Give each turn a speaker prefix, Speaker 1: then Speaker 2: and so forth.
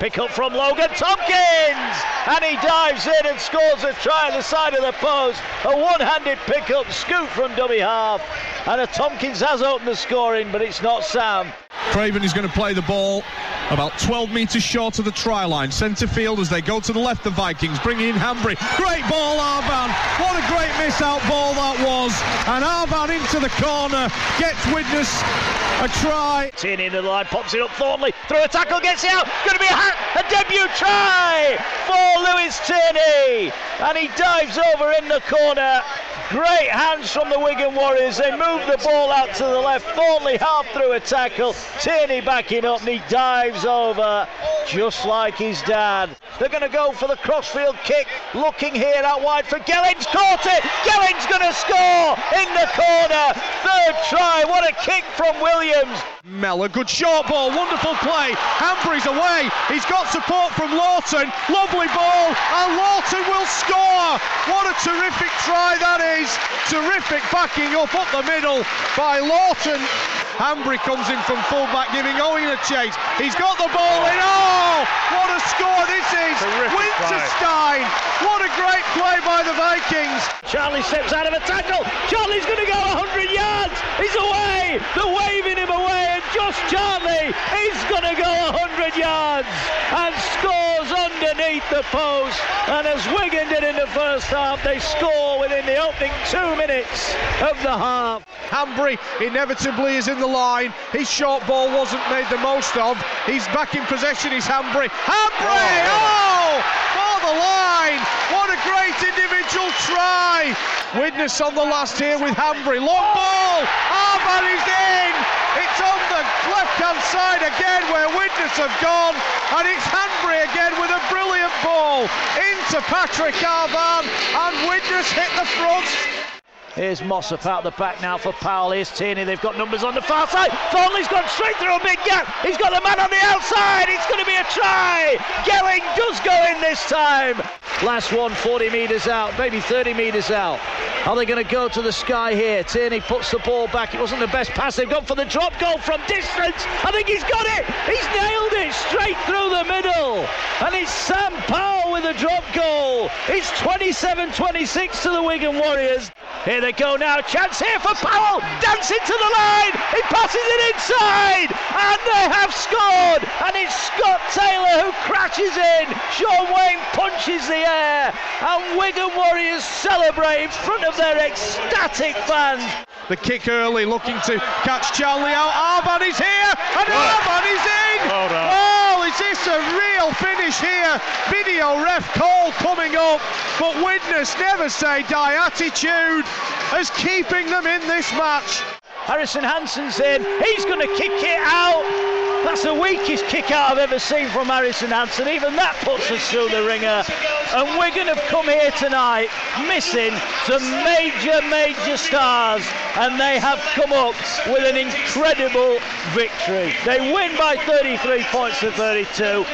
Speaker 1: Pick up from Logan Tomkins! And he dives in and scores a try on the side of the post. A one handed pick up, scoop from dummy half. And a Tomkins has opened the scoring, but it's not Sam.
Speaker 2: Craven is going to play the ball about 12 metres short of the try line. Centre field as they go to the left, the Vikings bringing in Hanbury. Great ball, Arvan. What a great miss out ball. And Arvan into the corner gets Widnes a try.
Speaker 1: Tierney in the line, pops it up Thornley. Through a tackle, gets it out. Going to be a, hat, a debut try for Lewis Tierney. And he dives over in the corner. Great hands from the Wigan Warriors. They move the ball out to the left. Thornley half through a tackle. Tierney backing up and he dives over just like his dad. They're going to go for the crossfield kick. Looking here out wide for Gellings. Caught it. Gellings going to score in the corner. Third try. What a kick from Williams.
Speaker 2: Mellor, good short ball, wonderful play. Hanbury's away. He's got support from Lawton. Lovely ball, and Lawton will score. What a terrific try that is. Terrific backing up up the middle by Lawton. Hanbury comes in from fullback, giving Owen a chase. He's got the ball in. Oh, what a score this is! Winterstein. What a great play by the Vikings.
Speaker 1: Charnley steps out of a tackle. Charnley's going to go 100 yards. He's away. They're waving him away, and Josh Charnley is going to go 100 yards and scores underneath the post. And as Wigan did in the first half, they score within the opening two minutes of the half.
Speaker 2: Hanbury inevitably is in the line. His short ball wasn't made the most of. He's back in possession. He's Hanbury. Hanbury! Oh, for oh! The line! What a great individual try! Widnes on the last here with Hanbury. Long ball. Arvan is in. It's on the left-hand side again where Widnes have gone, and it's Hanbury again with a brilliant ball into Patrick Arvan, and Widnes hit the front.
Speaker 1: Here's Mossop out the back now for Powell. Here's Tierney. They've got numbers on the far side. Thornley's gone straight through a big gap. He's got the man on the outside. It's going to be a try. Gelling does go in this time. Last one, 40 metres out, maybe 30 metres out. Are they going to go to the sky here? Tierney puts the ball back. It wasn't the best pass. They've gone for the drop goal from distance. I think he's got it. He's nailed it straight through the middle. And it's Sam Powell with a drop goal. It's 27 26 to the Wigan Warriors. Here they go now. Chance here for Powell. Dancing to the line. He passes it inside. And they have scored. And it's Scott Taylor who crashes in. Shaun Wane punches the air. And Wigan Warriors celebrate in front of their ecstatic fans.
Speaker 2: The kick early, looking to catch Charnley out. Arvan is here, and Arvan is in.
Speaker 3: Well done.
Speaker 2: Oh, is this a real here? Video ref call coming up, but Widnes never say die attitude as keeping them in this match.
Speaker 1: Harrison Hansen's in. He's going to kick it out. That's the weakest kick out I've ever seen from Harrison Hansen. Even that puts us through the ringer. And Wigan have come here tonight missing some major, major stars. And they have come up with an incredible victory. They win by 33 points to 32.